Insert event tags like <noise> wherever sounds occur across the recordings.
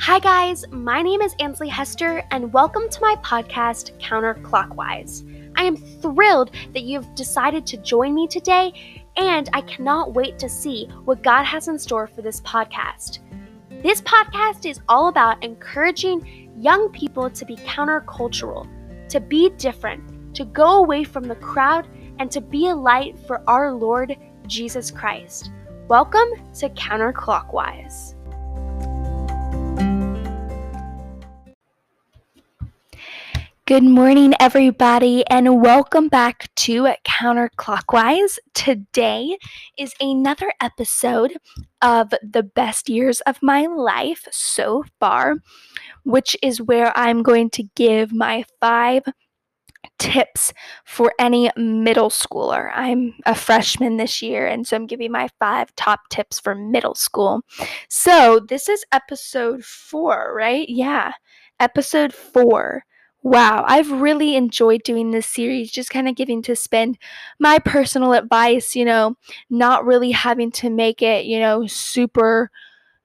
Hi, guys. My name is Ansley Hester, and welcome to my podcast, Counterclockwise. I am thrilled that you've decided to join me today, and I cannot wait to see what God has in store for this podcast. This podcast is all about encouraging young people to be countercultural, to be different, to go away from the crowd, and to be a light for our Lord Jesus Christ. Welcome to Counterclockwise. Good morning, everybody, and welcome back to Counterclockwise. Today is another episode of the best years of my life so far, which is where I'm going to give my five tips for any middle schooler. I'm a freshman this year, and so I'm giving my five top tips for middle school. So, this is episode four, right? Yeah, episode four Wow, I've really enjoyed doing this series, just kind of getting to spend my personal advice, you know, not really having to make it, you know, super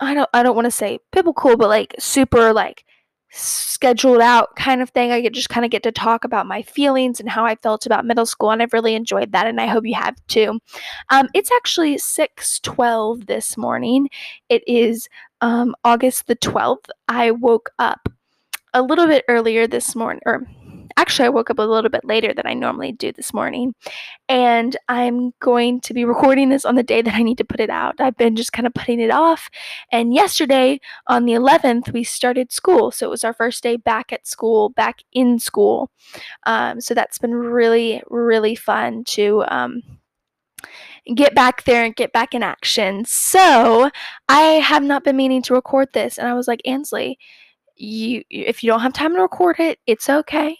I don't I don't want to say biblical, but like super like scheduled out kind of thing. I get just kind of get to talk about my feelings and how I felt about middle school, and I've really enjoyed that, and I hope you have too. Um, it's actually six twelve this morning. It is um, August the twelfth. I woke up a little bit earlier this morning, or actually, I woke up a little bit later than I normally do this morning. And I'm going to be recording this on the day that I need to put it out. I've been just kind of putting it off. And yesterday, on the 11th, we started school. So it was our first day back at school, back in school. Um, so that's been really, really fun to. Um, get back there and get back in action. So I have not been meaning to record this, and I was like, Ansley, you if you don't have time to record it, it's okay.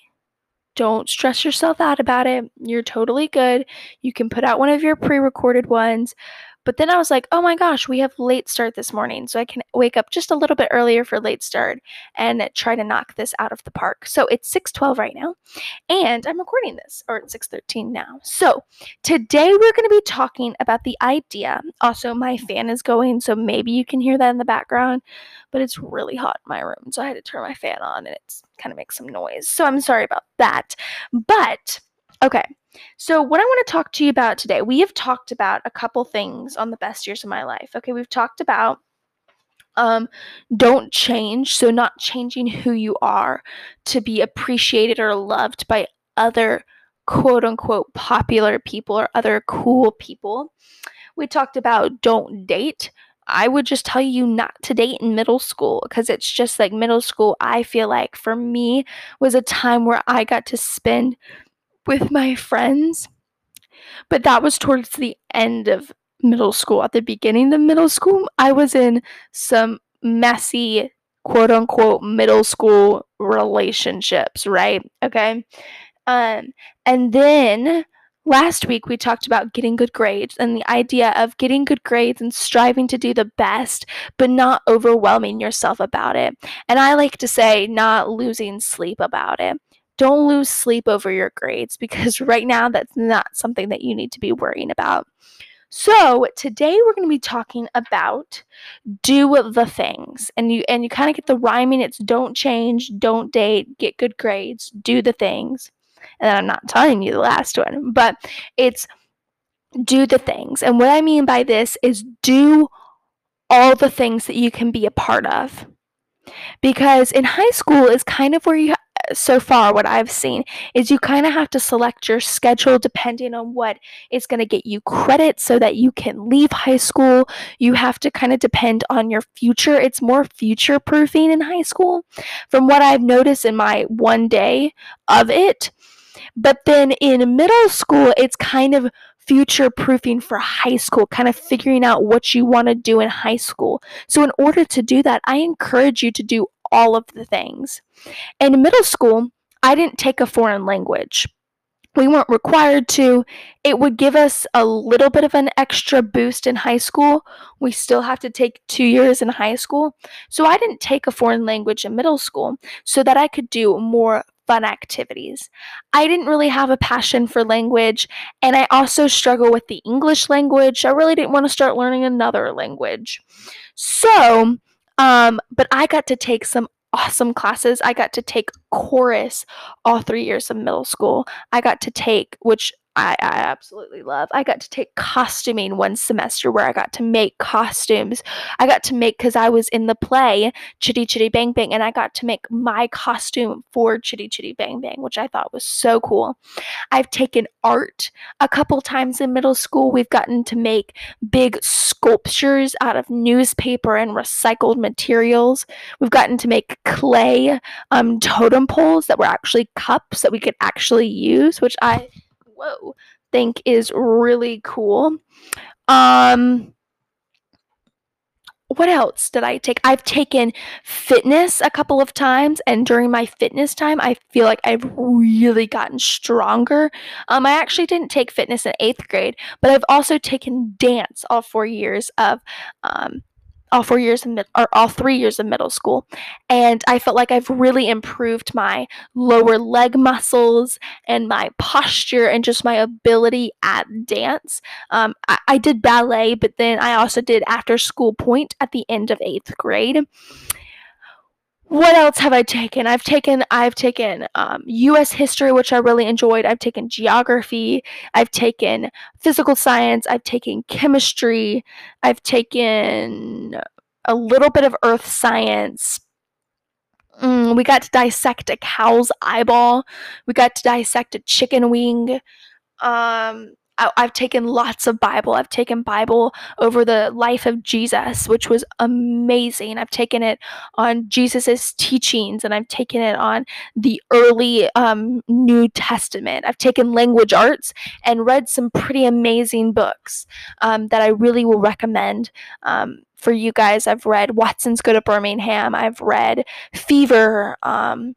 Don't stress yourself out about it. You're totally good. You can put out one of your pre-recorded ones. But then I was like, oh my gosh, we have late start this morning. So I can wake up just a little bit earlier for late start and try to knock this out of the park. So it's 612 right now. And I'm recording this, or it's 613 now. So today we're going to be talking about the idea. Also, my fan is going, so maybe you can hear that in the background, but it's really hot in my room. So I had to turn my fan on and it's kind of makes some noise. So I'm sorry about that. But okay, so, what I want to talk to you about today, we have talked about a couple things on the best years of my life. Okay, we've talked about um, don't change, so not changing who you are to be appreciated or loved by other quote unquote popular people or other cool people. We talked about don't date. I would just tell you not to date in middle school because it's just like middle school, I feel like for me was a time where I got to spend with my friends. But that was towards the end of middle school. At the beginning of middle school, I was in some messy, quote unquote, middle school relationships, right? Okay. Um, and then last week we talked about getting good grades and the idea of getting good grades and striving to do the best, but not overwhelming yourself about it. And I like to say, not losing sleep about it don't lose sleep over your grades because <laughs> right now that's not something that you need to be worrying about. So, today we're going to be talking about do the things. And you and you kind of get the rhyming it's don't change, don't date, get good grades, do the things. And I'm not telling you the last one, but it's do the things. And what I mean by this is do all the things that you can be a part of because in high school is kind of where you so far what I've seen is you kind of have to select your schedule depending on what is going to get you credit so that you can leave high school. You have to kind of depend on your future. It's more future proofing in high school from what I've noticed in my one day of it. But then in middle school, it's kind of future proofing for high school, kind of figuring out what you want to do in high school. So, in order to do that, I encourage you to do all of the things. In middle school, I didn't take a foreign language. We weren't required to. It would give us a little bit of an extra boost in high school. We still have to take two years in high school. So I didn't take a foreign language in middle school so that I could do more fun activities. I didn't really have a passion for language, and I also struggle with the English language. I really didn't want to start learning another language. So Um, but I got to take some awesome classes. I got to take chorus all three years of middle school. I got to take, which I, I absolutely love. I got to take costuming one semester where I got to make costumes. I got to make because I was in the play Chitty Chitty Bang Bang, and I got to make my costume for Chitty Chitty Bang Bang, which I thought was so cool. I've taken art a couple times in middle school. We've gotten to make big sculptures out of newspaper and recycled materials. We've gotten to make clay um, totem poles that were actually cups that we could actually use, which I whoa, think is really cool. Um, what else did I take? I've taken fitness a couple of times, and during my fitness time, I feel like I've really gotten stronger. Um, I actually didn't take fitness in eighth grade, but I've also taken dance all four years of um, all four years of mid- or all three years of middle school. And i felt like i've really improved my lower leg muscles and my posture and just my ability at dance. Um, I-, I did ballet but then i also did after school pointe at the end of eighth grade what else have I taken? I've taken I've taken um, U.S. history, which I really enjoyed. I've taken geography. I've taken physical science. I've taken chemistry. I've taken a little bit of earth science. Mm, we got to dissect a cow's eyeball. We got to dissect a chicken wing. Um, I, have taken lots of Bible. I've taken Bible over the life of Jesus, which was amazing. I've taken it on Jesus's teachings, and I've taken it on the early um, New Testament. I've taken language arts and read some pretty amazing books um, that I really will recommend. Um, for you guys, I've read Watson's Go to Birmingham. I've read Fever. Um,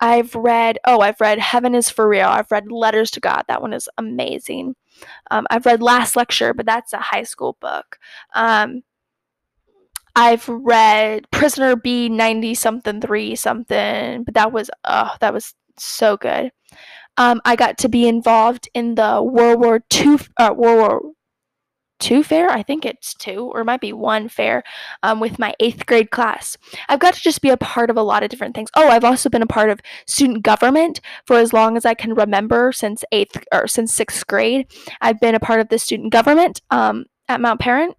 I've read, oh, I've read Heaven is for Real. I've read Letters to God. That one is amazing. Um, I've read Last Lecture, but that's a high school book. Um, I've read Prisoner B 90 something 3 something, but that was, oh, that was so good. Um, I got to be involved in the World War II, uh, World War two fair. I think it's two, or it might be one fair um, with my eighth grade class. I've got to just be a part of a lot of different things. Oh, I've also been a part of student government for as long as I can remember since eighth or since sixth grade. I've been a part of the student government um, at Mount Paran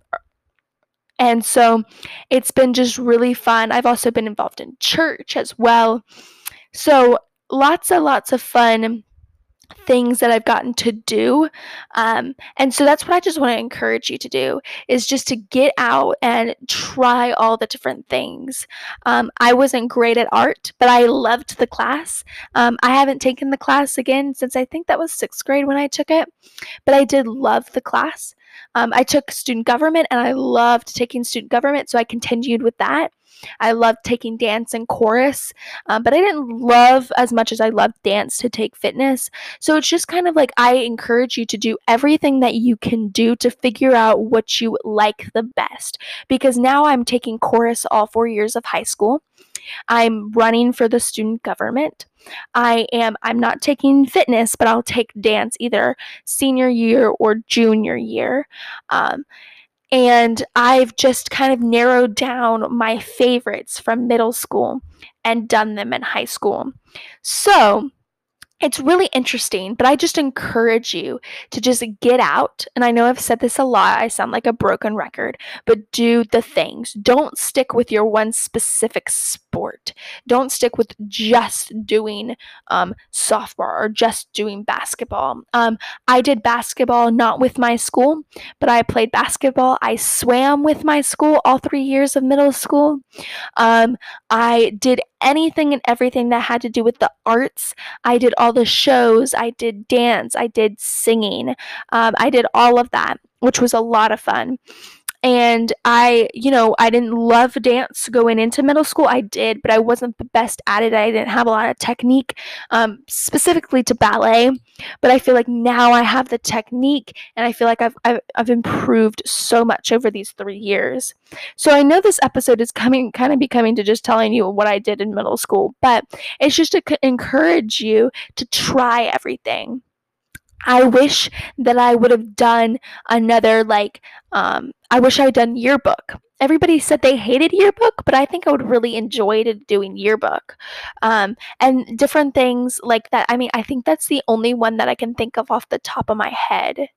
And so it's been just really fun. I've also been involved in church as well. So lots and lots of fun things that I've gotten to do. Um, and so that's what I just want to encourage you to do is just to get out and try all the different things. Um, I wasn't great at art, but I loved the class. Um, I haven't taken the class again since I think that was sixth grade when I took it, but I did love the class. Um, I took student government and I loved taking student government, so I continued with that. I loved taking dance and chorus, um, but I didn't love as much as I loved dance to take fitness. So it's just kind of like I encourage you to do everything that you can do to figure out what you like the best. Because now I'm taking chorus all four years of high school. I'm running for the student government. I am I'm not taking fitness, but I'll take dance either senior year or junior year. Um, and I've just kind of narrowed down my favorites from middle school and done them in high school. So, it's really interesting, but I just encourage you to just get out. And I know I've said this a lot, I sound like a broken record, but do the things. Don't stick with your one specific sport. Don't stick with just doing um, softball or just doing basketball. Um, I did basketball not with my school, but I played basketball. I swam with my school all three years of middle school. Um, I did anything and everything that had to do with the arts. I did all the shows, I did dance, I did singing, um, I did all of that, which was a lot of fun and I, you know, I didn't love dance going into middle school. I did, but I wasn't the best at it. I didn't have a lot of technique, um, specifically to ballet. But I feel like now I have the technique, and I feel like I've, I've I've improved so much over these three years. So I know this episode is coming, kind of becoming to just telling you what I did in middle school, but it's just to c- encourage you to try everything. I wish that I would have done another like um I wish I had done yearbook. everybody said they hated yearbook, but I think I would really enjoy doing yearbook. Um, and different things like that. I mean, I think that's the only one that I can think of off the top of my head.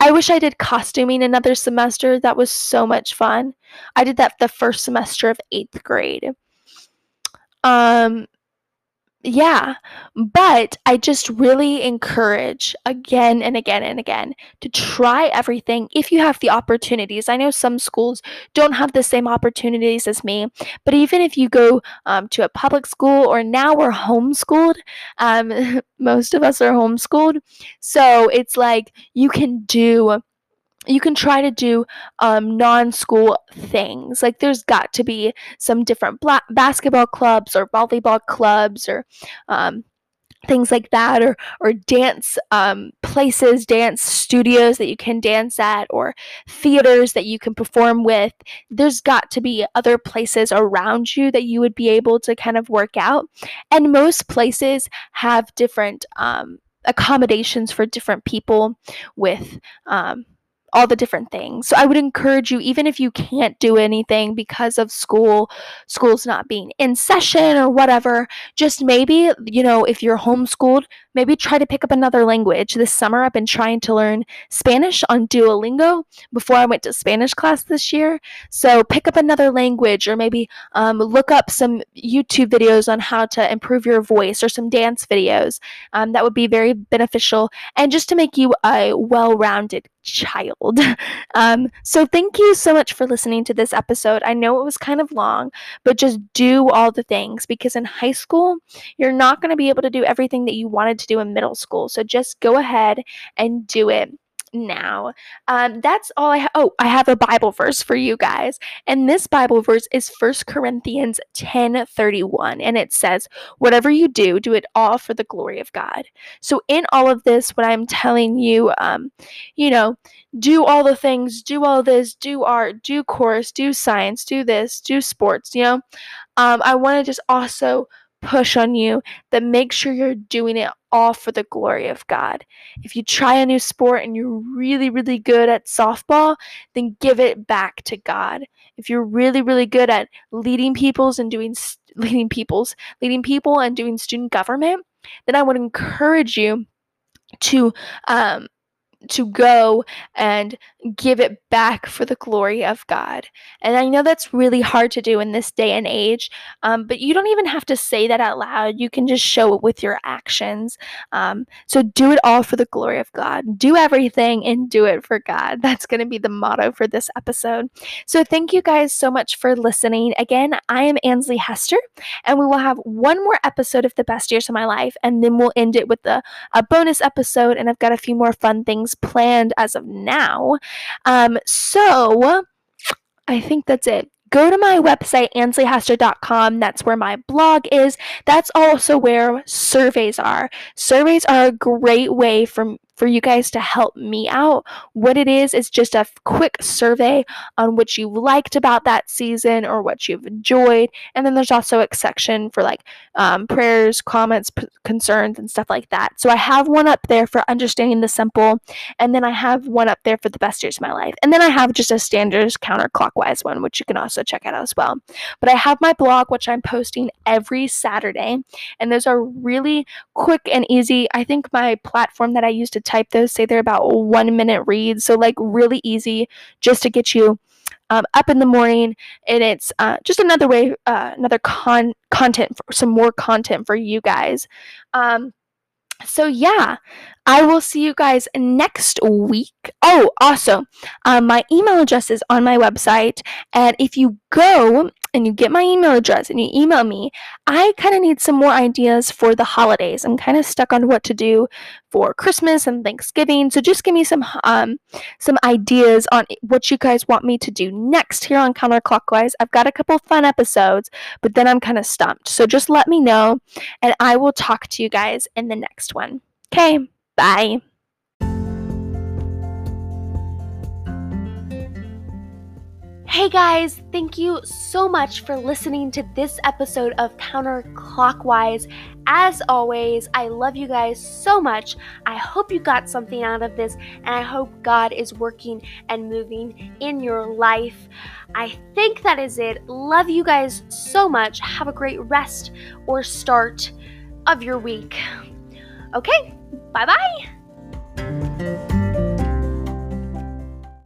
I wish I did costuming another semester. That was so much fun. I did that the first semester of eighth grade. Um, yeah, but I just really encourage again and again and again to try everything if you have the opportunities. I know some schools don't have the same opportunities as me, but even if you go um, to a public school or now we're homeschooled, um, <laughs> most of us are homeschooled. So it's like you can do you can try to do um, non-school things. Like there's got to be some different bla- basketball clubs or volleyball clubs or um, things like that or or dance um, places dance studios that you can dance at or theaters that you can perform with. There's got to be other places around you that you would be able to kind of work out. And most places have different um, accommodations for different people with um, all the different things. So I would encourage you, even if you can't do anything because of school, school's not being in session or whatever, just maybe, you know, if you're homeschooled, maybe try to pick up another language. This summer, I've been trying to learn Spanish on Duolingo before I went to Spanish class this year. So pick up another language or maybe um, look up some YouTube videos on how to improve your voice or some dance videos. Um, that would be very beneficial and just to make you a well rounded child. <laughs> Um, so, thank you so much for listening to this episode. I know it was kind of long, but just do all the things because in high school, you're not going to be able to do everything that you wanted to do in middle school. So, just go ahead and do it now. Um, that's all I have. Oh, I have a Bible verse for you guys. And this Bible verse is First Corinthians 10 31. And it says, Whatever you do, do it all for the glory of God. So, in all of this, what I'm telling you, um, you know, do all the things, do all this, do art, do course, do science, do this, do sports, you know. Um, I want to just also push on you that make sure you're doing it all for the glory of God. If you try a new sport and you're really, really good at softball, then give it back to God. If you're really, really good at leading people's and doing <laughs> leading people's leading people and doing student government, then I would encourage you to um, to go and give it back for the glory of God. And I know that's really hard to do in this day and age, um, but you don't even have to say that out loud. You can just show it with your actions. Um, so do it all for the glory of God. Do everything and do it for God. <laughs> That's going to be the motto for this episode. So thank you guys so much for listening. Again, I am Ansley Hester, and we will have one more episode of the best years of my life, and then we'll end it with a, a bonus episode. And I've got a few more fun things planned as of now. Um, so I think that's it go to my website, ansleyhester.com. That's where my blog is. That's also where surveys are. Surveys are a great way for for you guys to help me out. What it is is just a quick survey on what you liked about that season or what you've enjoyed. And then there's also a section for like um, prayers, comments, p- concerns, and stuff like that. So I have one up there for understanding the simple, and then I have one up there for the best years of my life. And then I have just a standard counterclockwise one, which you can also check out as well. But I have my blog, which I'm posting every Saturday, and those are really quick and easy. I think my platform that I use to type those say they're about one minute reads. So, like, really easy just to get you um, up in the morning. And it's uh, just another way, uh, another con- content, for, some more content for you guys. Um, so, yeah, I will see you guys next week. Oh, also, um, my email address is on my website. And if you go and you get my email address and you email me, I kind of need some more ideas for the holidays. I'm kind of stuck on what to do for Christmas and Thanksgiving. So just give me some um, some ideas on what you guys want me to do next here on Counterclockwise. I've got a couple fun episodes, but then I'm kind of stumped. So just let me know, and I will talk to you guys in the next one. Okay, bye. Hey guys, thank you so much for listening to this episode of Counterclockwise. As always, I love you guys so much. I hope you got something out of this, and I hope God is working and moving in your life. I think that is it. Love you guys so much. Have a great rest or start of your week. Okay, Bye bye.